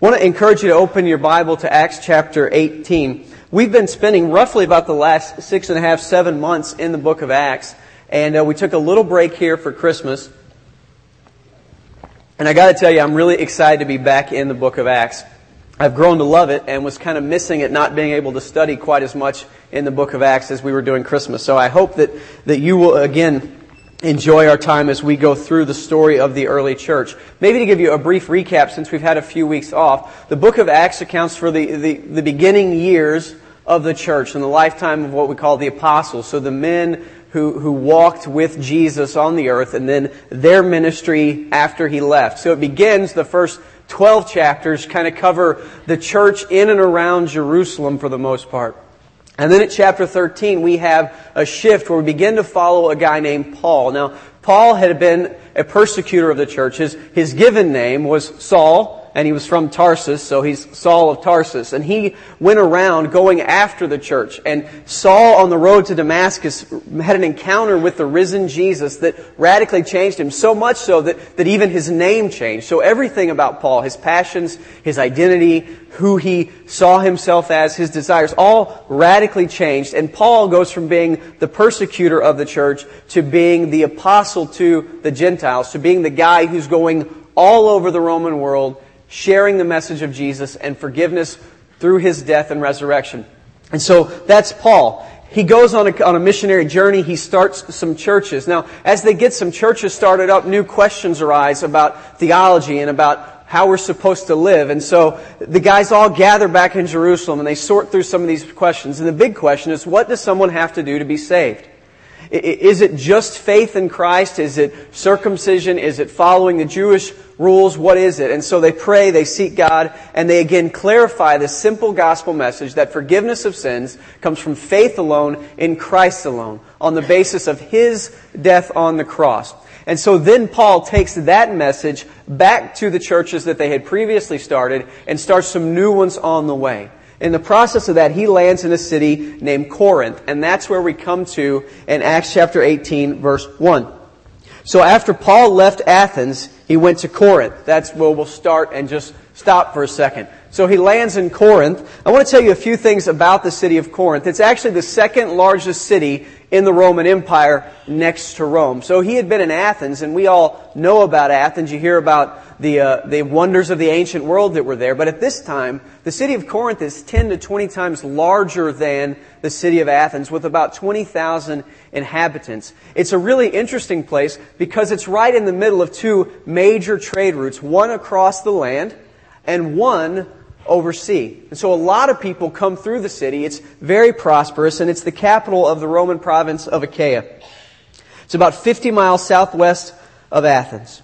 I want to encourage you to open your Bible to Acts chapter 18. We've been spending roughly about the last six and a half, seven months in the book of Acts, and uh, we took a little break here for Christmas. And I got to tell you, I'm really excited to be back in the book of Acts. I've grown to love it and was kind of missing it not being able to study quite as much in the book of Acts as we were doing Christmas. So I hope that, that you will again enjoy our time as we go through the story of the early church. Maybe to give you a brief recap since we've had a few weeks off, the book of Acts accounts for the, the, the beginning years of the church and the lifetime of what we call the apostles. So the men who, who walked with Jesus on the earth and then their ministry after he left. So it begins, the first 12 chapters kind of cover the church in and around Jerusalem for the most part. And then at chapter 13, we have a shift where we begin to follow a guy named Paul. Now, Paul had been a persecutor of the church. His, his given name was Saul and he was from Tarsus, so he's Saul of Tarsus. And he went around going after the church. And Saul, on the road to Damascus, had an encounter with the risen Jesus that radically changed him, so much so that, that even his name changed. So everything about Paul, his passions, his identity, who he saw himself as, his desires, all radically changed. And Paul goes from being the persecutor of the church to being the apostle to the Gentiles, to being the guy who's going all over the Roman world sharing the message of Jesus and forgiveness through his death and resurrection. And so that's Paul. He goes on a, on a missionary journey. He starts some churches. Now, as they get some churches started up, new questions arise about theology and about how we're supposed to live. And so the guys all gather back in Jerusalem and they sort through some of these questions. And the big question is, what does someone have to do to be saved? Is it just faith in Christ? Is it circumcision? Is it following the Jewish rules? What is it? And so they pray, they seek God, and they again clarify the simple gospel message that forgiveness of sins comes from faith alone in Christ alone on the basis of His death on the cross. And so then Paul takes that message back to the churches that they had previously started and starts some new ones on the way. In the process of that, he lands in a city named Corinth, and that's where we come to in Acts chapter 18, verse 1. So after Paul left Athens, he went to Corinth. That's where we'll start and just stop for a second. So he lands in Corinth. I want to tell you a few things about the city of Corinth. It's actually the second largest city in the Roman Empire next to Rome. So he had been in Athens, and we all know about Athens. You hear about the, uh, the wonders of the ancient world that were there. But at this time, the city of Corinth is 10 to 20 times larger than the city of Athens, with about 20,000 inhabitants. It's a really interesting place because it's right in the middle of two major trade routes, one across the land and one oversee. And so a lot of people come through the city. It's very prosperous, and it's the capital of the Roman province of Achaia. It's about 50 miles southwest of Athens.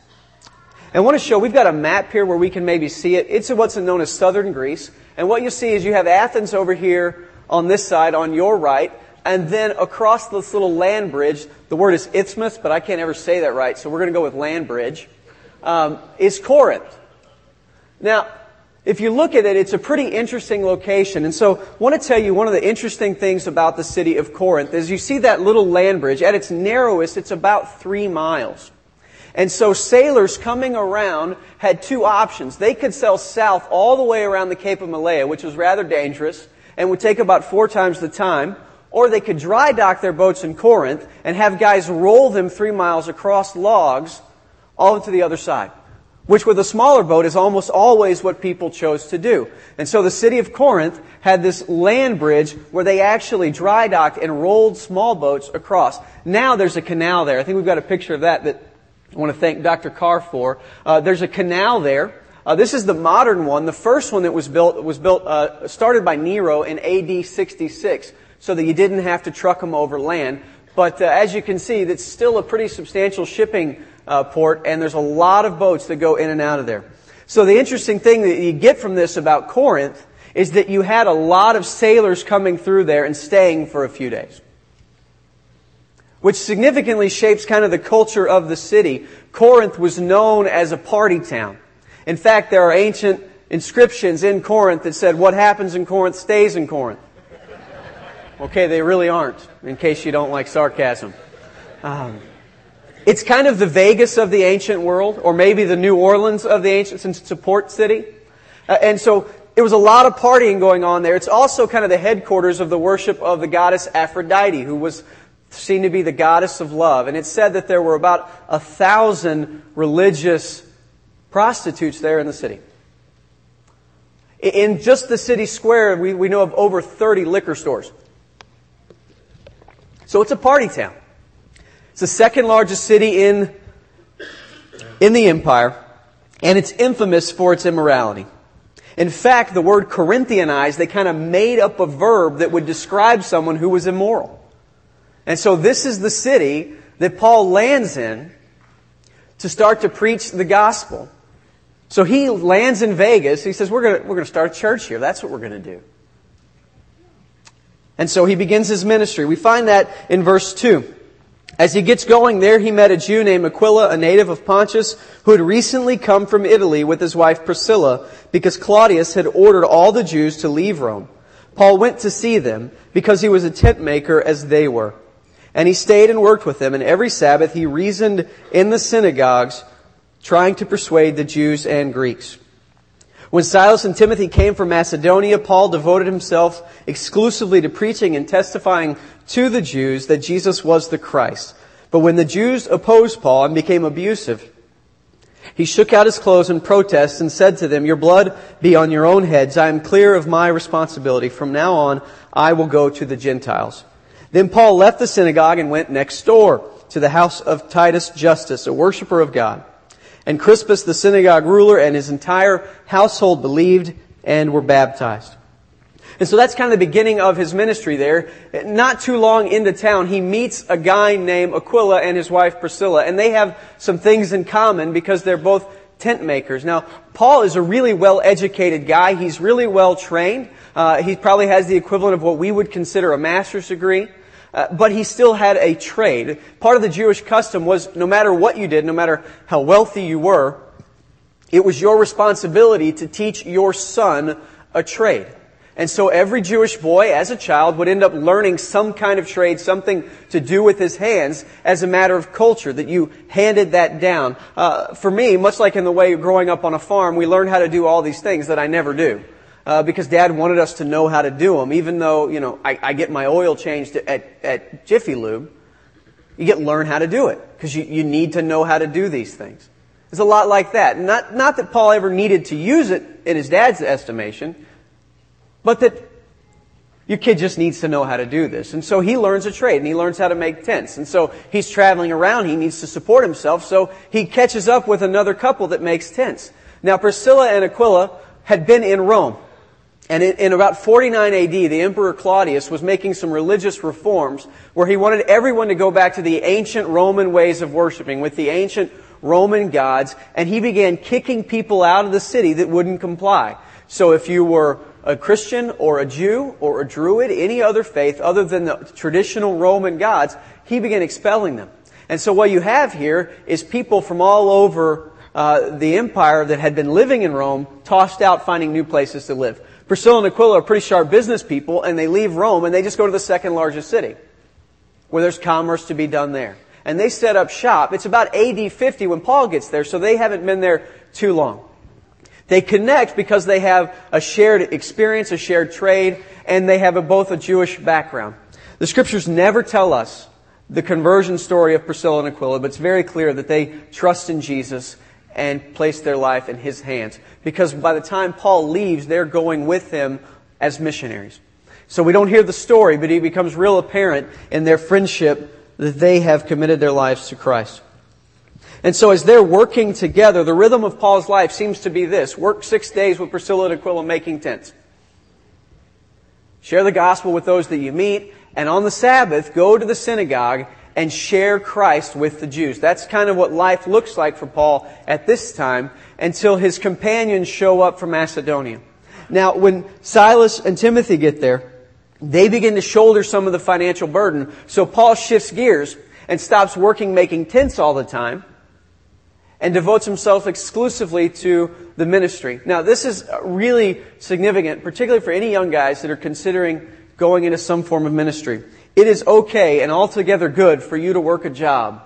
And I want to show, we've got a map here where we can maybe see it. It's what's known as southern Greece. And what you see is you have Athens over here on this side, on your right, and then across this little land bridge, the word is isthmus, but I can't ever say that right, so we're going to go with land bridge, um, is Corinth. Now, if you look at it, it's a pretty interesting location. And so I want to tell you one of the interesting things about the city of Corinth is you see that little land bridge. At its narrowest, it's about three miles. And so sailors coming around had two options. They could sail south all the way around the Cape of Malea, which was rather dangerous and would take about four times the time. Or they could dry dock their boats in Corinth and have guys roll them three miles across logs all to the other side which with a smaller boat is almost always what people chose to do. And so the city of Corinth had this land bridge where they actually dry docked and rolled small boats across. Now there's a canal there. I think we've got a picture of that that I want to thank Dr. Carr for. Uh, there's a canal there. Uh, this is the modern one. The first one that was built was built uh, started by Nero in AD 66, so that you didn't have to truck them over land. But uh, as you can see, that's still a pretty substantial shipping uh, port, and there's a lot of boats that go in and out of there. So the interesting thing that you get from this about Corinth is that you had a lot of sailors coming through there and staying for a few days. Which significantly shapes kind of the culture of the city. Corinth was known as a party town. In fact, there are ancient inscriptions in Corinth that said, what happens in Corinth stays in Corinth. Okay, they really aren't, in case you don't like sarcasm. Um, it's kind of the Vegas of the ancient world, or maybe the New Orleans of the ancient, since it's a port city. Uh, and so it was a lot of partying going on there. It's also kind of the headquarters of the worship of the goddess Aphrodite, who was seen to be the goddess of love. And it said that there were about a thousand religious prostitutes there in the city. In just the city square, we, we know of over 30 liquor stores. So it's a party town. It's the second largest city in, in the empire, and it's infamous for its immorality. In fact, the word Corinthianized, they kind of made up a verb that would describe someone who was immoral. And so this is the city that Paul lands in to start to preach the gospel. So he lands in Vegas. He says, we're going we're going to start a church here. That's what we're going to do. And so he begins his ministry. We find that in verse 2. As he gets going there, he met a Jew named Aquila, a native of Pontus, who had recently come from Italy with his wife Priscilla, because Claudius had ordered all the Jews to leave Rome. Paul went to see them, because he was a tent maker as they were. And he stayed and worked with them, and every Sabbath he reasoned in the synagogues, trying to persuade the Jews and Greeks. When Silas and Timothy came from Macedonia, Paul devoted himself exclusively to preaching and testifying to the Jews that Jesus was the Christ. But when the Jews opposed Paul and became abusive, he shook out his clothes in protest and said to them, Your blood be on your own heads. I am clear of my responsibility. From now on, I will go to the Gentiles. Then Paul left the synagogue and went next door to the house of Titus Justus, a worshiper of God. And Crispus, the synagogue ruler, and his entire household believed and were baptized. And so that's kind of the beginning of his ministry there. Not too long into town, he meets a guy named Aquila and his wife Priscilla, and they have some things in common because they're both tent makers. Now, Paul is a really well educated guy. He's really well trained. Uh, he probably has the equivalent of what we would consider a master's degree. Uh, but he still had a trade. Part of the Jewish custom was no matter what you did, no matter how wealthy you were, it was your responsibility to teach your son a trade. And so every Jewish boy, as a child, would end up learning some kind of trade, something to do with his hands, as a matter of culture, that you handed that down. Uh, for me, much like in the way growing up on a farm, we learn how to do all these things that I never do uh, because Dad wanted us to know how to do them. Even though you know I, I get my oil changed at, at Jiffy Lube, you get learn how to do it because you, you need to know how to do these things. It's a lot like that. Not not that Paul ever needed to use it in his dad's estimation, but that your kid just needs to know how to do this. And so he learns a trade and he learns how to make tents. And so he's traveling around. He needs to support himself. So he catches up with another couple that makes tents. Now Priscilla and Aquila had been in Rome. And in, about 49 AD, the Emperor Claudius was making some religious reforms where he wanted everyone to go back to the ancient Roman ways of worshiping with the ancient Roman gods, and he began kicking people out of the city that wouldn't comply. So if you were a Christian or a Jew or a Druid, any other faith other than the traditional Roman gods, he began expelling them. And so what you have here is people from all over uh, the empire that had been living in Rome tossed out finding new places to live. Priscilla and Aquila are pretty sharp business people, and they leave Rome and they just go to the second largest city, where there's commerce to be done there. And they set up shop. It's about AD 50 when Paul gets there, so they haven't been there too long. They connect because they have a shared experience, a shared trade, and they have a, both a Jewish background. The scriptures never tell us the conversion story of Priscilla and Aquila, but it's very clear that they trust in Jesus and place their life in his hands. Because by the time Paul leaves, they're going with him as missionaries. So we don't hear the story, but it becomes real apparent in their friendship that they have committed their lives to Christ. And so as they're working together, the rhythm of Paul's life seems to be this. Work six days with Priscilla and Aquila making tents. Share the gospel with those that you meet, and on the Sabbath, go to the synagogue and share Christ with the Jews. That's kind of what life looks like for Paul at this time until his companions show up from Macedonia. Now, when Silas and Timothy get there, they begin to shoulder some of the financial burden. So Paul shifts gears and stops working making tents all the time and devotes himself exclusively to the ministry. Now, this is really significant, particularly for any young guys that are considering going into some form of ministry. It is okay and altogether good for you to work a job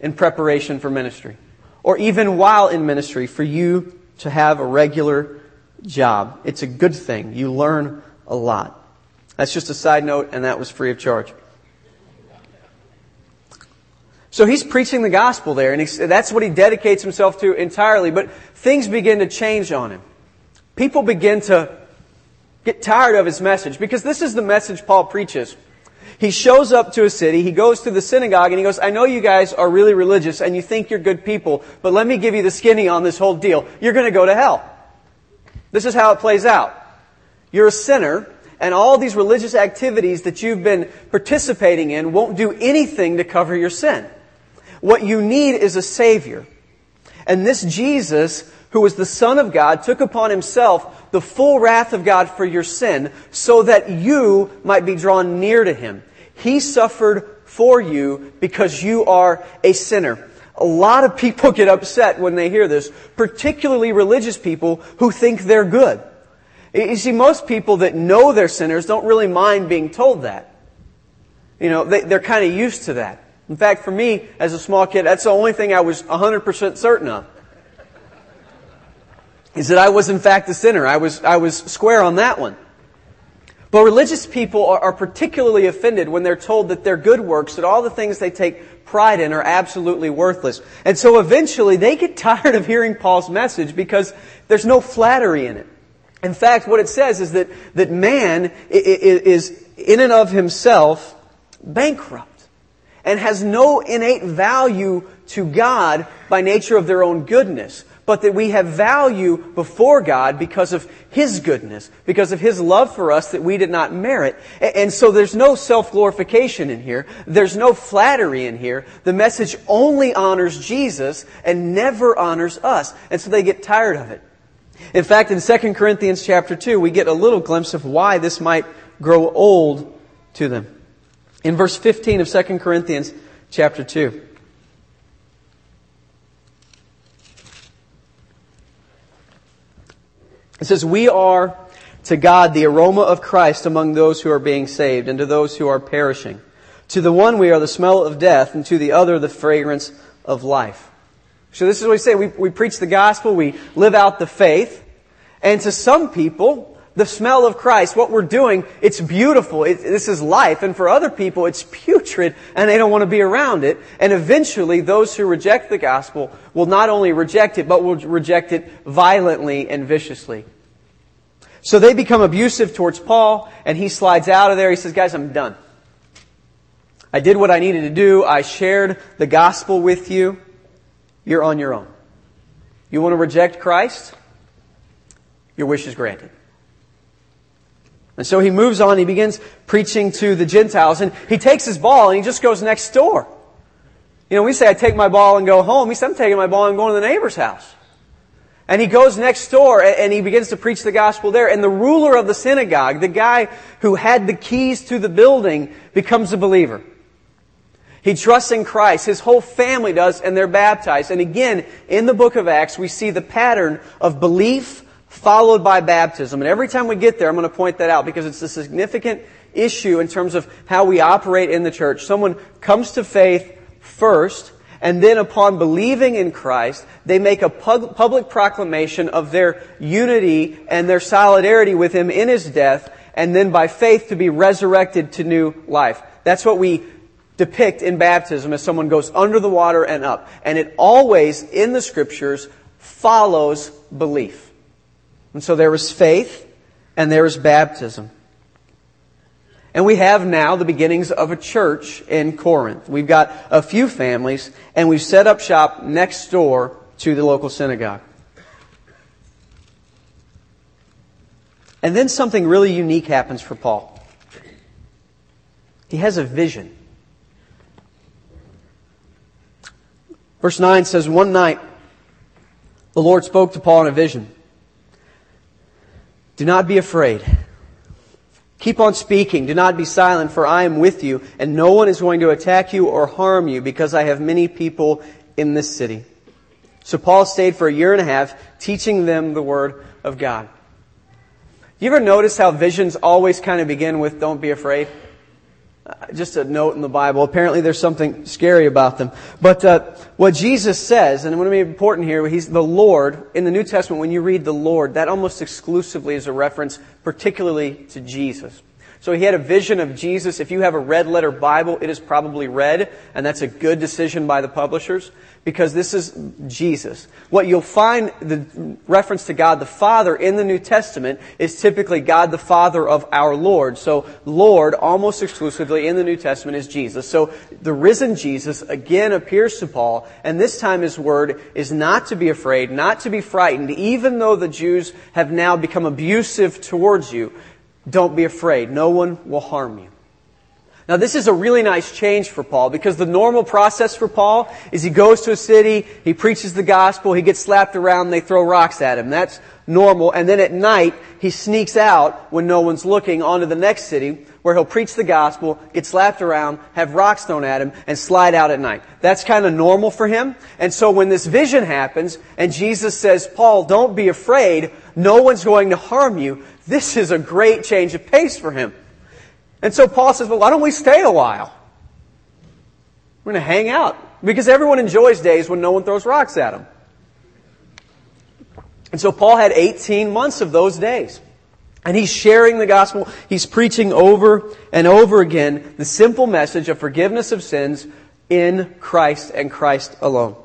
in preparation for ministry. Or even while in ministry, for you to have a regular job. It's a good thing. You learn a lot. That's just a side note, and that was free of charge. So he's preaching the gospel there, and that's what he dedicates himself to entirely. But things begin to change on him. People begin to get tired of his message because this is the message Paul preaches. He shows up to a city, he goes to the synagogue, and he goes, I know you guys are really religious and you think you're good people, but let me give you the skinny on this whole deal. You're going to go to hell. This is how it plays out. You're a sinner, and all these religious activities that you've been participating in won't do anything to cover your sin. What you need is a Savior. And this Jesus, who was the Son of God, took upon himself the full wrath of God for your sin so that you might be drawn near to him. He suffered for you because you are a sinner. A lot of people get upset when they hear this, particularly religious people who think they're good. You see, most people that know they're sinners don't really mind being told that. You know, they, are kind of used to that. In fact, for me, as a small kid, that's the only thing I was 100% certain of. Is that I was in fact a sinner. I was, I was square on that one. But religious people are, are particularly offended when they're told that their good works, that all the things they take pride in are absolutely worthless. And so eventually they get tired of hearing Paul's message because there's no flattery in it. In fact, what it says is that, that man is in and of himself bankrupt and has no innate value to God by nature of their own goodness, but that we have value before God because of His goodness, because of His love for us that we did not merit. And so there's no self-glorification in here. There's no flattery in here. The message only honors Jesus and never honors us. And so they get tired of it. In fact, in 2 Corinthians chapter 2, we get a little glimpse of why this might grow old to them. In verse 15 of 2 Corinthians chapter 2. It says, We are to God the aroma of Christ among those who are being saved and to those who are perishing. To the one we are the smell of death, and to the other the fragrance of life. So this is what we say. We, we preach the gospel, we live out the faith. And to some people, the smell of Christ, what we're doing, it's beautiful. It, this is life. And for other people, it's putrid and they don't want to be around it. And eventually, those who reject the gospel will not only reject it, but will reject it violently and viciously. So they become abusive towards Paul and he slides out of there. He says, guys, I'm done. I did what I needed to do. I shared the gospel with you. You're on your own. You want to reject Christ? Your wish is granted. And so he moves on, he begins preaching to the Gentiles, and he takes his ball and he just goes next door. You know, we say, I take my ball and go home. He said, I'm taking my ball and going to the neighbor's house. And he goes next door and he begins to preach the gospel there. And the ruler of the synagogue, the guy who had the keys to the building, becomes a believer. He trusts in Christ. His whole family does, and they're baptized. And again, in the book of Acts, we see the pattern of belief followed by baptism. And every time we get there, I'm going to point that out because it's a significant issue in terms of how we operate in the church. Someone comes to faith first, and then upon believing in Christ, they make a public proclamation of their unity and their solidarity with Him in His death, and then by faith to be resurrected to new life. That's what we depict in baptism as someone goes under the water and up. And it always, in the scriptures, follows belief. And so there is faith and there is baptism. And we have now the beginnings of a church in Corinth. We've got a few families and we've set up shop next door to the local synagogue. And then something really unique happens for Paul. He has a vision. Verse 9 says, One night the Lord spoke to Paul in a vision. Do not be afraid. Keep on speaking. Do not be silent, for I am with you, and no one is going to attack you or harm you, because I have many people in this city. So Paul stayed for a year and a half, teaching them the Word of God. You ever notice how visions always kind of begin with, don't be afraid? Just a note in the Bible. Apparently there's something scary about them. But uh, what Jesus says, and I'm going to be important here, he's the Lord. In the New Testament, when you read the Lord, that almost exclusively is a reference particularly to Jesus. So he had a vision of Jesus. If you have a red letter Bible, it is probably red, and that's a good decision by the publishers because this is Jesus. What you'll find the reference to God the Father in the New Testament is typically God the Father of our Lord. So Lord almost exclusively in the New Testament is Jesus. So the risen Jesus again appears to Paul, and this time his word is not to be afraid, not to be frightened, even though the Jews have now become abusive towards you. Don't be afraid. No one will harm you. Now, this is a really nice change for Paul because the normal process for Paul is he goes to a city, he preaches the gospel, he gets slapped around, they throw rocks at him. That's normal. And then at night, he sneaks out when no one's looking onto the next city where he'll preach the gospel, get slapped around, have rocks thrown at him, and slide out at night. That's kind of normal for him. And so when this vision happens and Jesus says, Paul, don't be afraid, no one's going to harm you, this is a great change of pace for him. And so Paul says, well, why don't we stay a while? We're going to hang out. Because everyone enjoys days when no one throws rocks at them. And so Paul had 18 months of those days. And he's sharing the gospel. He's preaching over and over again the simple message of forgiveness of sins in Christ and Christ alone.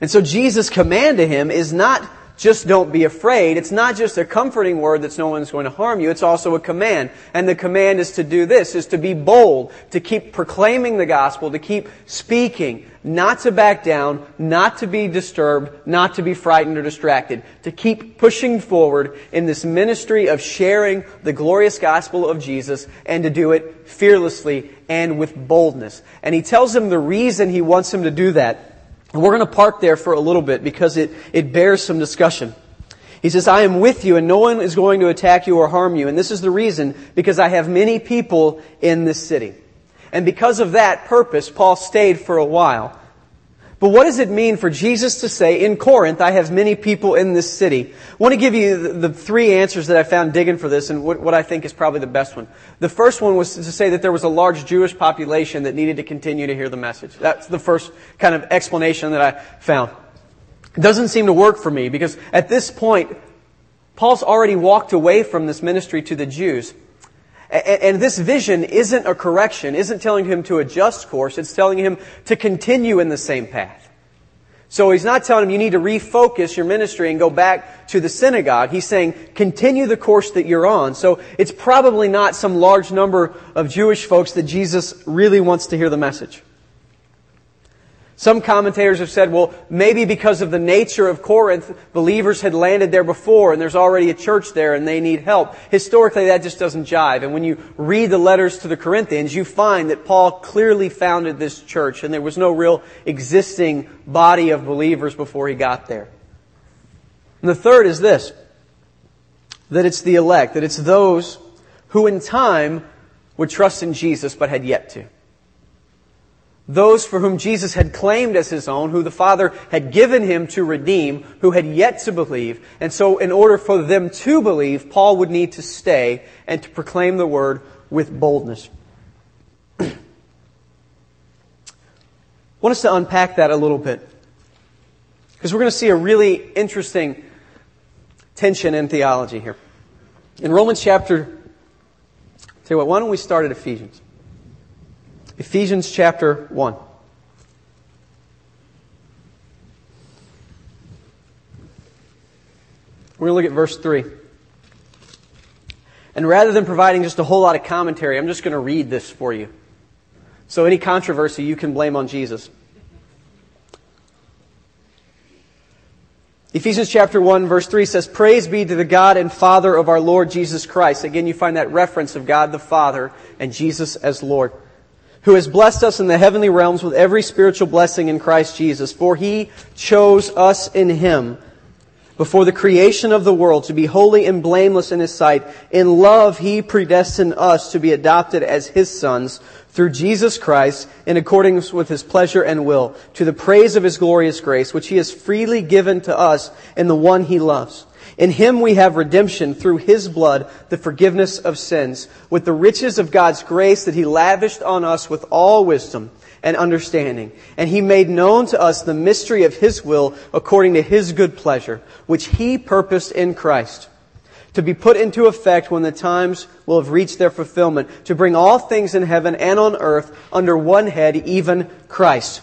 And so Jesus' command to him is not just don't be afraid. It's not just a comforting word that no one's going to harm you. It's also a command. And the command is to do this, is to be bold, to keep proclaiming the gospel, to keep speaking, not to back down, not to be disturbed, not to be frightened or distracted, to keep pushing forward in this ministry of sharing the glorious gospel of Jesus and to do it fearlessly and with boldness. And he tells him the reason he wants him to do that and we're going to park there for a little bit because it, it bears some discussion. He says, I am with you and no one is going to attack you or harm you. And this is the reason because I have many people in this city. And because of that purpose, Paul stayed for a while. But what does it mean for Jesus to say, in Corinth, I have many people in this city? I want to give you the, three answers that I found digging for this and what, I think is probably the best one. The first one was to say that there was a large Jewish population that needed to continue to hear the message. That's the first kind of explanation that I found. It doesn't seem to work for me because at this point, Paul's already walked away from this ministry to the Jews. And this vision isn't a correction, isn't telling him to adjust course, it's telling him to continue in the same path. So he's not telling him you need to refocus your ministry and go back to the synagogue. He's saying continue the course that you're on. So it's probably not some large number of Jewish folks that Jesus really wants to hear the message. Some commentators have said, well, maybe because of the nature of Corinth, believers had landed there before and there's already a church there and they need help. Historically, that just doesn't jive. And when you read the letters to the Corinthians, you find that Paul clearly founded this church and there was no real existing body of believers before he got there. And the third is this, that it's the elect, that it's those who in time would trust in Jesus but had yet to those for whom Jesus had claimed as his own, who the Father had given him to redeem, who had yet to believe. And so in order for them to believe, Paul would need to stay and to proclaim the word with boldness. I want us to unpack that a little bit. Because we're going to see a really interesting tension in theology here. In Romans chapter, tell you what, why don't we start at Ephesians? Ephesians chapter 1. We're going to look at verse 3. And rather than providing just a whole lot of commentary, I'm just going to read this for you. So any controversy you can blame on Jesus. Ephesians chapter 1 verse 3 says, Praise be to the God and Father of our Lord Jesus Christ. Again, you find that reference of God the Father and Jesus as Lord who has blessed us in the heavenly realms with every spiritual blessing in Christ Jesus. For he chose us in him before the creation of the world to be holy and blameless in his sight. In love, he predestined us to be adopted as his sons through Jesus Christ in accordance with his pleasure and will, to the praise of his glorious grace, which he has freely given to us in the one he loves. In him we have redemption through his blood, the forgiveness of sins, with the riches of God's grace that he lavished on us with all wisdom and understanding. And he made known to us the mystery of his will according to his good pleasure, which he purposed in Christ, to be put into effect when the times will have reached their fulfillment, to bring all things in heaven and on earth under one head, even Christ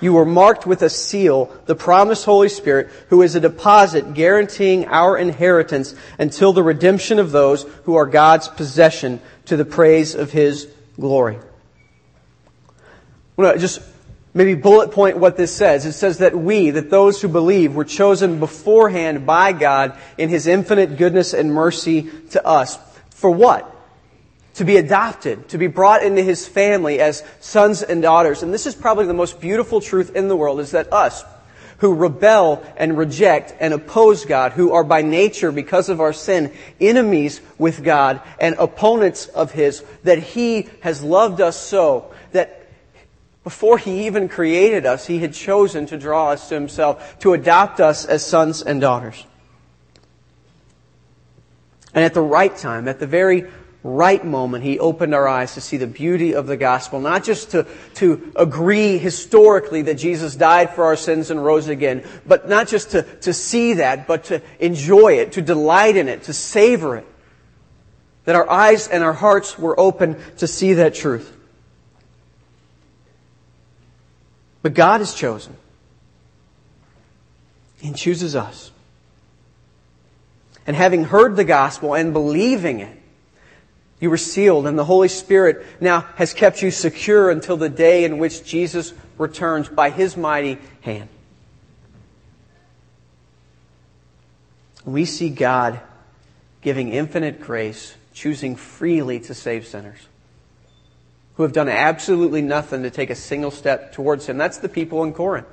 you were marked with a seal, the promised Holy Spirit, who is a deposit guaranteeing our inheritance until the redemption of those who are God's possession to the praise of His glory. Just maybe bullet point what this says. It says that we, that those who believe, were chosen beforehand by God in His infinite goodness and mercy to us. For what? To be adopted, to be brought into his family as sons and daughters. And this is probably the most beautiful truth in the world is that us, who rebel and reject and oppose God, who are by nature, because of our sin, enemies with God and opponents of His, that He has loved us so that before He even created us, He had chosen to draw us to Himself, to adopt us as sons and daughters. And at the right time, at the very right moment, he opened our eyes to see the beauty of the gospel, not just to, to agree historically that Jesus died for our sins and rose again, but not just to, to see that, but to enjoy it, to delight in it, to savor it. That our eyes and our hearts were open to see that truth. But God has chosen. He chooses us. And having heard the gospel and believing it, you were sealed, and the Holy Spirit now has kept you secure until the day in which Jesus returns by His mighty hand. We see God giving infinite grace, choosing freely to save sinners who have done absolutely nothing to take a single step towards Him. That's the people in Corinth.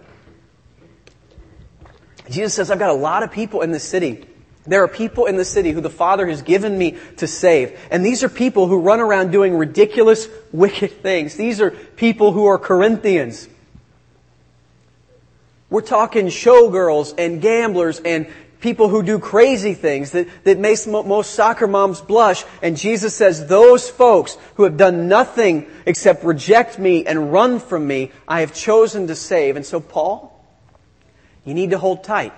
Jesus says, I've got a lot of people in the city there are people in the city who the Father has given me to save. And these are people who run around doing ridiculous, wicked things. These are people who are Corinthians. We're talking showgirls and gamblers and people who do crazy things that, that makes most soccer moms blush. And Jesus says, those folks who have done nothing except reject me and run from me, I have chosen to save. And so, Paul, you need to hold tight.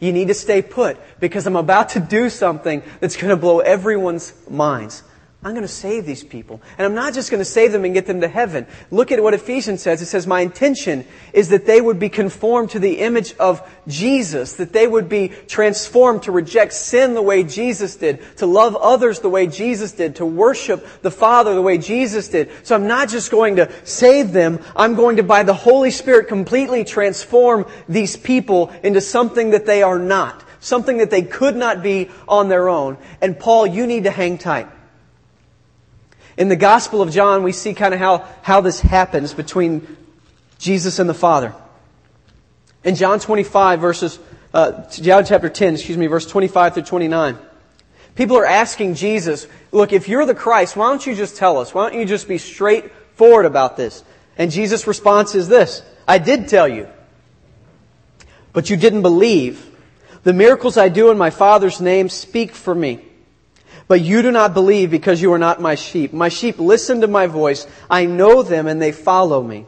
You need to stay put because I'm about to do something that's going to blow everyone's minds. I'm going to save these people. And I'm not just going to save them and get them to heaven. Look at what Ephesians says. It says, My intention is that they would be conformed to the image of Jesus, that they would be transformed to reject sin the way Jesus did, to love others the way Jesus did, to worship the Father the way Jesus did. So I'm not just going to save them, I'm going to, by the Holy Spirit, completely transform these people into something that they are not, something that they could not be on their own. And Paul, you need to hang tight. In the Gospel of John, we see kind of how, how this happens between Jesus and the Father. In John 25 verses, uh, John chapter 10, excuse me, verse 25 through 29. People are asking Jesus, look, if you're the Christ, why don't you just tell us? Why don't you just be straightforward about this? And Jesus' response is this, I did tell you, but you didn't believe. The miracles I do in my Father's name speak for me. But you do not believe because you are not my sheep. My sheep listen to my voice. I know them and they follow me.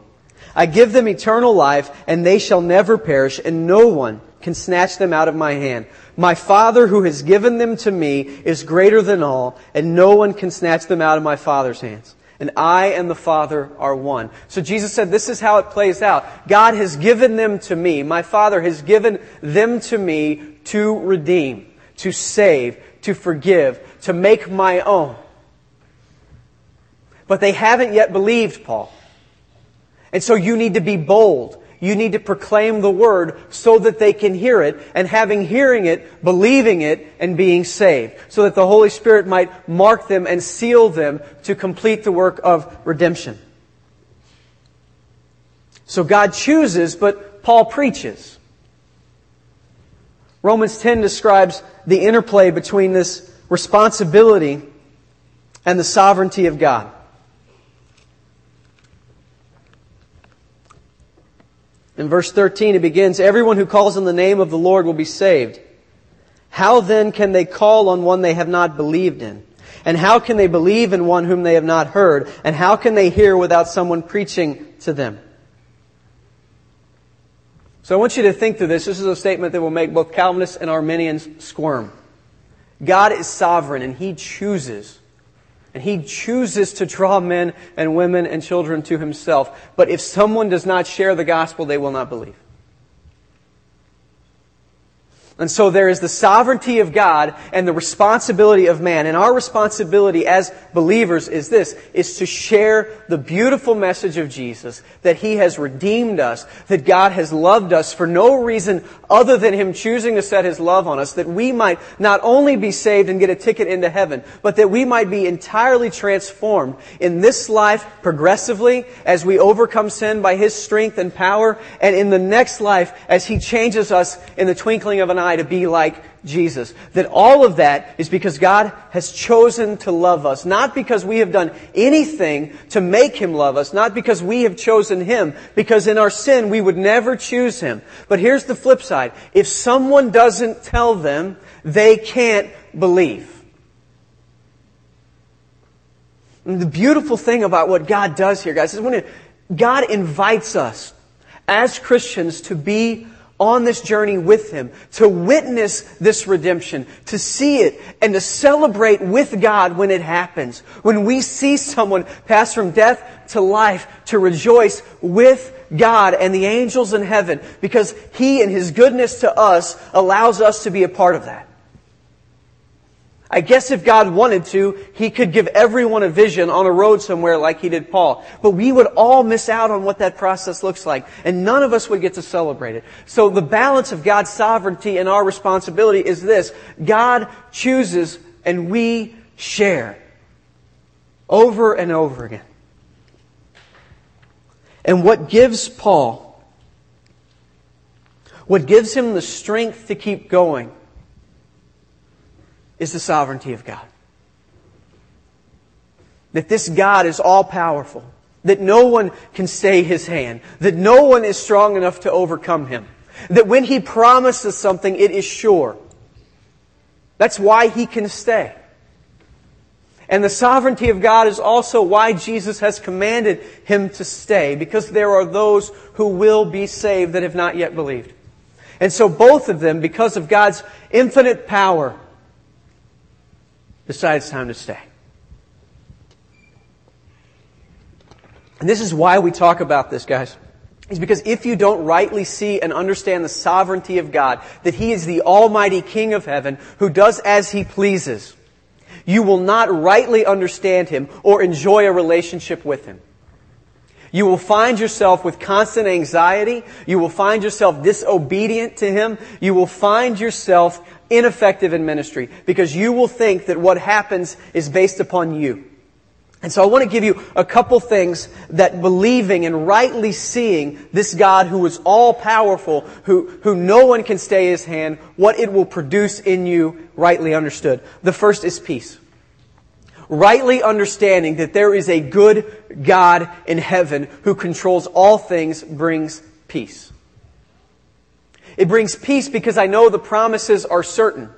I give them eternal life and they shall never perish and no one can snatch them out of my hand. My Father who has given them to me is greater than all and no one can snatch them out of my Father's hands. And I and the Father are one. So Jesus said, this is how it plays out. God has given them to me. My Father has given them to me to redeem, to save, to forgive, to make my own. But they haven't yet believed, Paul. And so you need to be bold. You need to proclaim the word so that they can hear it, and having hearing it, believing it, and being saved. So that the Holy Spirit might mark them and seal them to complete the work of redemption. So God chooses, but Paul preaches. Romans 10 describes the interplay between this responsibility and the sovereignty of God. In verse 13, it begins, Everyone who calls on the name of the Lord will be saved. How then can they call on one they have not believed in? And how can they believe in one whom they have not heard? And how can they hear without someone preaching to them? So I want you to think through this. This is a statement that will make both Calvinists and Arminians squirm. God is sovereign and He chooses and he chooses to draw men and women and children to himself. But if someone does not share the gospel, they will not believe. And so there is the sovereignty of God and the responsibility of man. And our responsibility as believers is this, is to share the beautiful message of Jesus, that He has redeemed us, that God has loved us for no reason other than Him choosing to set His love on us, that we might not only be saved and get a ticket into heaven, but that we might be entirely transformed in this life progressively as we overcome sin by His strength and power, and in the next life as He changes us in the twinkling of an eye to be like Jesus. That all of that is because God has chosen to love us. Not because we have done anything to make Him love us. Not because we have chosen Him. Because in our sin we would never choose Him. But here's the flip side. If someone doesn't tell them, they can't believe. And the beautiful thing about what God does here, guys, is when it, God invites us as Christians to be on this journey with Him, to witness this redemption, to see it, and to celebrate with God when it happens. When we see someone pass from death to life, to rejoice with God and the angels in heaven, because He and His goodness to us allows us to be a part of that. I guess if God wanted to, He could give everyone a vision on a road somewhere like He did Paul. But we would all miss out on what that process looks like. And none of us would get to celebrate it. So the balance of God's sovereignty and our responsibility is this. God chooses and we share. Over and over again. And what gives Paul, what gives him the strength to keep going, is the sovereignty of God. That this God is all powerful. That no one can stay his hand. That no one is strong enough to overcome him. That when he promises something, it is sure. That's why he can stay. And the sovereignty of God is also why Jesus has commanded him to stay, because there are those who will be saved that have not yet believed. And so both of them, because of God's infinite power, decide it's time to stay. And this is why we talk about this, guys. Is because if you don't rightly see and understand the sovereignty of God, that He is the Almighty King of heaven who does as He pleases, you will not rightly understand Him or enjoy a relationship with Him. You will find yourself with constant anxiety. You will find yourself disobedient to Him. You will find yourself ineffective in ministry because you will think that what happens is based upon you. And so I want to give you a couple things that believing and rightly seeing this God who is all powerful, who, who no one can stay his hand, what it will produce in you rightly understood. The first is peace. Rightly understanding that there is a good God in heaven who controls all things brings peace. It brings peace because I know the promises are certain.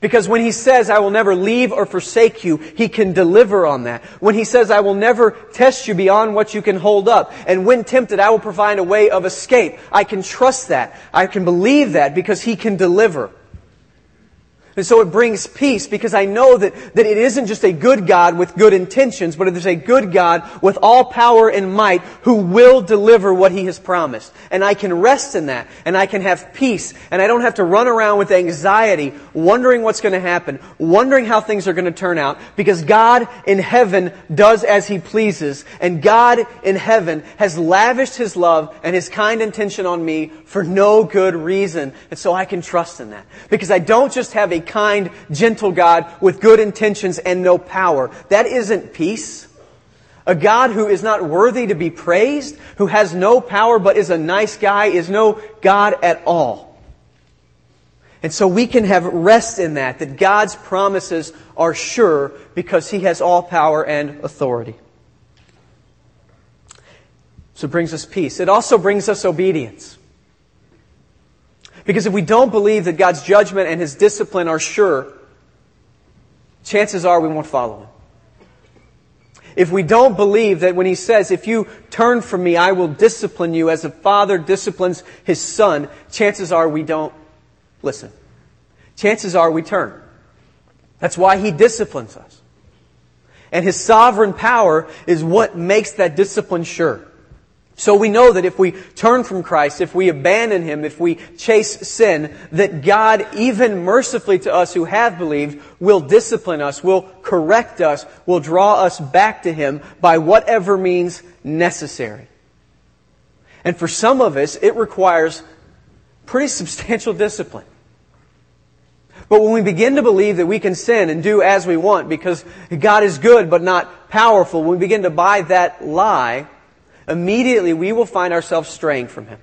Because when he says, I will never leave or forsake you, he can deliver on that. When he says, I will never test you beyond what you can hold up, and when tempted, I will provide a way of escape, I can trust that. I can believe that because he can deliver. And so it brings peace because I know that, that it isn't just a good God with good intentions, but it is a good God with all power and might who will deliver what He has promised. And I can rest in that, and I can have peace, and I don't have to run around with anxiety, wondering what's going to happen, wondering how things are going to turn out, because God in heaven does as He pleases, and God in heaven has lavished His love and His kind intention on me for no good reason. And so I can trust in that. Because I don't just have a kind, gentle God with good intentions and no power. That isn't peace. A God who is not worthy to be praised, who has no power but is a nice guy, is no God at all. And so we can have rest in that, that God's promises are sure because He has all power and authority. So it brings us peace. It also brings us obedience. Because if we don't believe that God's judgment and His discipline are sure, chances are we won't follow Him. If we don't believe that when He says, if you turn from me, I will discipline you as a father disciplines his son, chances are we don't listen. Chances are we turn. That's why He disciplines us. And His sovereign power is what makes that discipline sure. So we know that if we turn from Christ, if we abandon Him, if we chase sin, that God, even mercifully to us who have believed, will discipline us, will correct us, will draw us back to Him by whatever means necessary. And for some of us, it requires pretty substantial discipline. But when we begin to believe that we can sin and do as we want because God is good but not powerful, when we begin to buy that lie, immediately we will find ourselves straying from Him.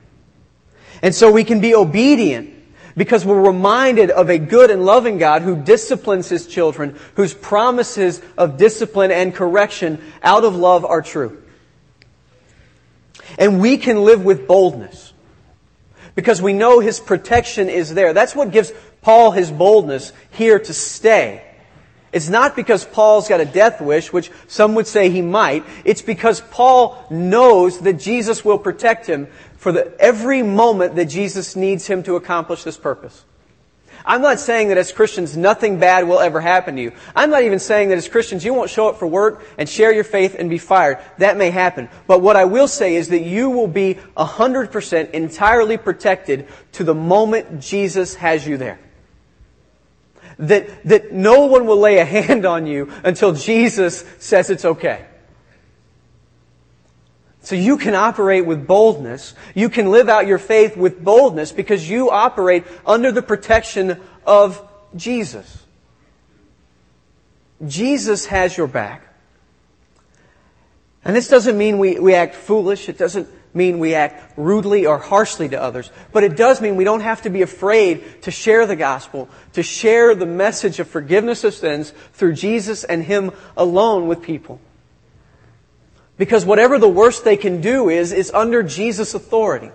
And so we can be obedient because we're reminded of a good and loving God who disciplines His children, whose promises of discipline and correction out of love are true. And we can live with boldness because we know His protection is there. That's what gives Paul his boldness here to stay. It's not because Paul's got a death wish, which some would say he might. It's because Paul knows that Jesus will protect him for the, every moment that Jesus needs him to accomplish this purpose. I'm not saying that as Christians nothing bad will ever happen to you. I'm not even saying that as Christians you won't show up for work and share your faith and be fired. That may happen. But what I will say is that you will be 100% entirely protected to the moment Jesus has you there that, that no one will lay a hand on you until Jesus says it's okay. So you can operate with boldness. You can live out your faith with boldness because you operate under the protection of Jesus. Jesus has your back. And this doesn't mean we, we act foolish. It doesn't mean we act rudely or harshly to others, but it does mean we don't have to be afraid to share the gospel, to share the message of forgiveness of sins through Jesus and Him alone with people. Because whatever the worst they can do is, is under Jesus' authority.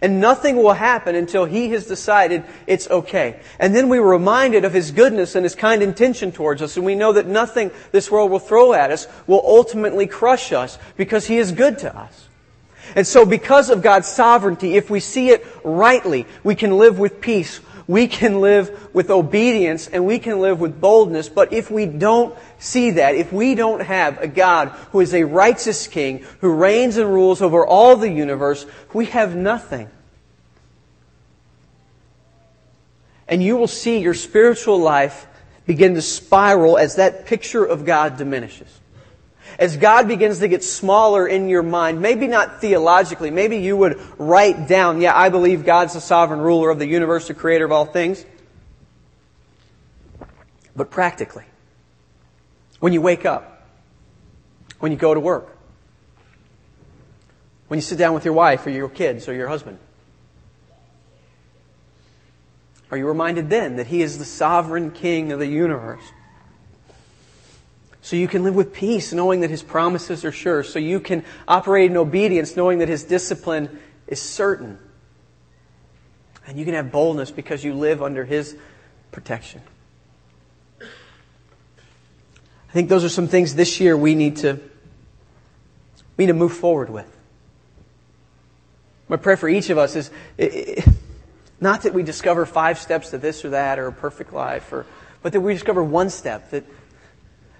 And nothing will happen until He has decided it's okay. And then we are reminded of His goodness and His kind intention towards us, and we know that nothing this world will throw at us will ultimately crush us because He is good to us. And so because of God's sovereignty, if we see it rightly, we can live with peace, we can live with obedience, and we can live with boldness. But if we don't see that, if we don't have a God who is a righteous king, who reigns and rules over all the universe, we have nothing. And you will see your spiritual life begin to spiral as that picture of God diminishes as God begins to get smaller in your mind, maybe not theologically, maybe you would write down, yeah, I believe God's the sovereign ruler of the universe, the creator of all things. But practically, when you wake up, when you go to work, when you sit down with your wife or your kids or your husband, are you reminded then that He is the sovereign King of the universe? So you can live with peace knowing that His promises are sure. So you can operate in obedience knowing that His discipline is certain. And you can have boldness because you live under His protection. I think those are some things this year we need to, we need to move forward with. My prayer for each of us is not that we discover five steps to this or that or a perfect life, or, but that we discover one step that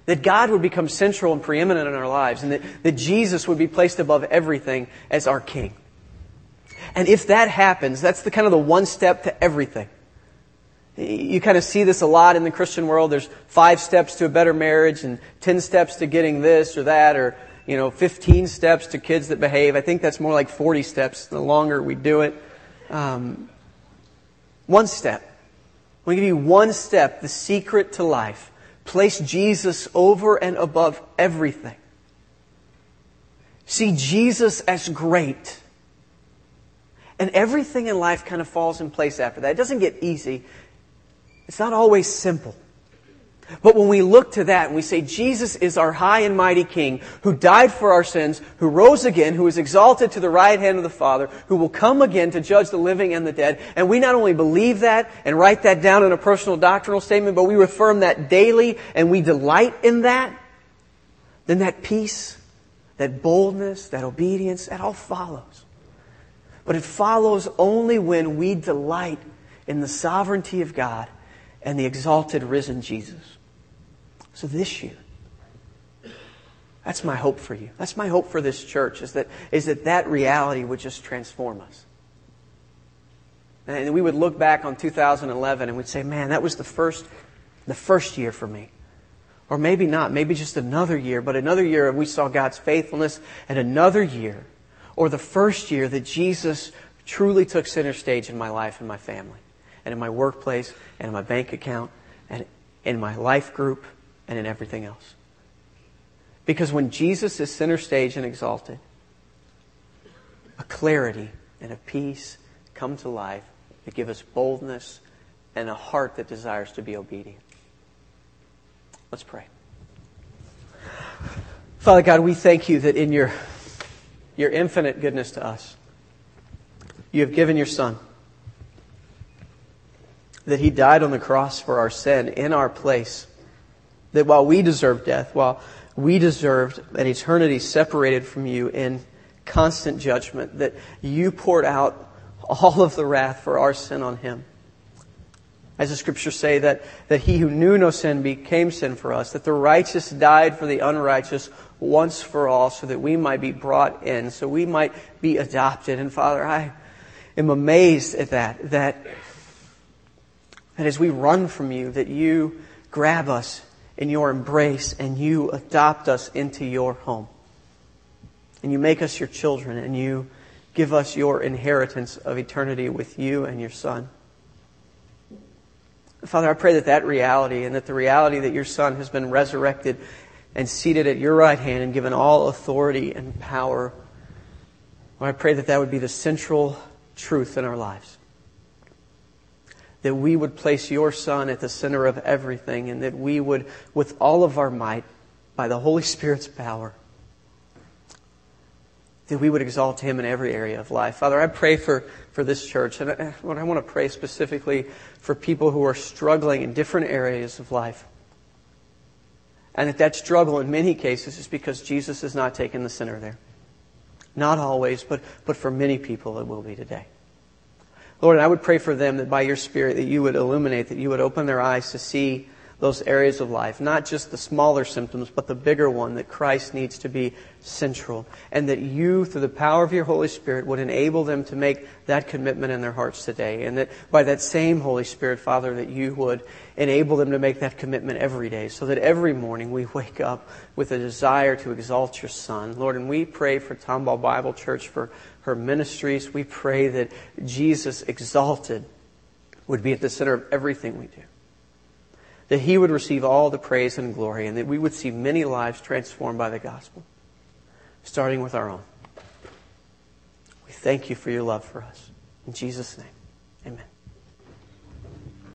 that God would become central and preeminent in our lives, and that, that Jesus would be placed above everything as our King. And if that happens, that's the kind of the one step to everything. You kind of see this a lot in the Christian world. There's five steps to a better marriage and ten steps to getting this or that or, you know, 15 steps to kids that behave. I think that's more like 40 steps the longer we do it. Um, one step. To give you one step, the secret to life. Place Jesus over and above everything. see Jesus as great. And everything in life kind of falls in place after that. It doesn't get easy. It's not always simple. But when we look to that and we say Jesus is our high and mighty King who died for our sins, who rose again, who is exalted to the right hand of the Father, who will come again to judge the living and the dead, and we not only believe that and write that down in a personal doctrinal statement, but we affirm that daily and we delight in that, then that peace, that boldness, that obedience, that all follows. But it follows only when we delight in the sovereignty of God and the exalted risen Jesus. So this year, that's my hope for you. That's my hope for this church is that, is that that reality would just transform us. And we would look back on 2011 and we'd say, man, that was the first, the first year for me. Or maybe not, maybe just another year, but another year we saw God's faithfulness and another year, or the first year that Jesus truly took center stage in my life and my family, and in my workplace, and in my bank account, and in my life group, and in everything else. Because when Jesus is center stage and exalted, a clarity and a peace come to life that give us boldness and a heart that desires to be obedient. Let's pray. Father God, we thank you that in your, your infinite goodness to us, you have given your Son, that He died on the cross for our sin in our place, that while we deserved death, while we deserved an eternity separated from you in constant judgment, that you poured out all of the wrath for our sin on Him. As the scriptures say, that, that he who knew no sin became sin for us, that the righteous died for the unrighteous once for all, so that we might be brought in, so we might be adopted. And Father, I am amazed at that, that, that as we run from you, that you grab us in your embrace and you adopt us into your home. And you make us your children and you give us your inheritance of eternity with you and your Son. Father, I pray that that reality and that the reality that your Son has been resurrected and seated at your right hand and given all authority and power, I pray that that would be the central truth in our lives. That we would place your Son at the center of everything and that we would, with all of our might, by the Holy Spirit's power, that we would exalt him in every area of life. Father, I pray for, for this church, and I, I want to pray specifically for people who are struggling in different areas of life. And that that struggle in many cases is because Jesus is not taking the center there. Not always, but, but for many people it will be today. Lord, I would pray for them that by your Spirit that you would illuminate, that you would open their eyes to see those areas of life, not just the smaller symptoms, but the bigger one that Christ needs to be central. And that you, through the power of your Holy Spirit, would enable them to make that commitment in their hearts today. And that by that same Holy Spirit, Father, that you would enable them to make that commitment every day so that every morning we wake up with a desire to exalt your Son. Lord, and we pray for Tomball Bible Church, for her ministries. We pray that Jesus exalted would be at the center of everything we do that he would receive all the praise and glory, and that we would see many lives transformed by the gospel, starting with our own. We thank you for your love for us. In Jesus' name.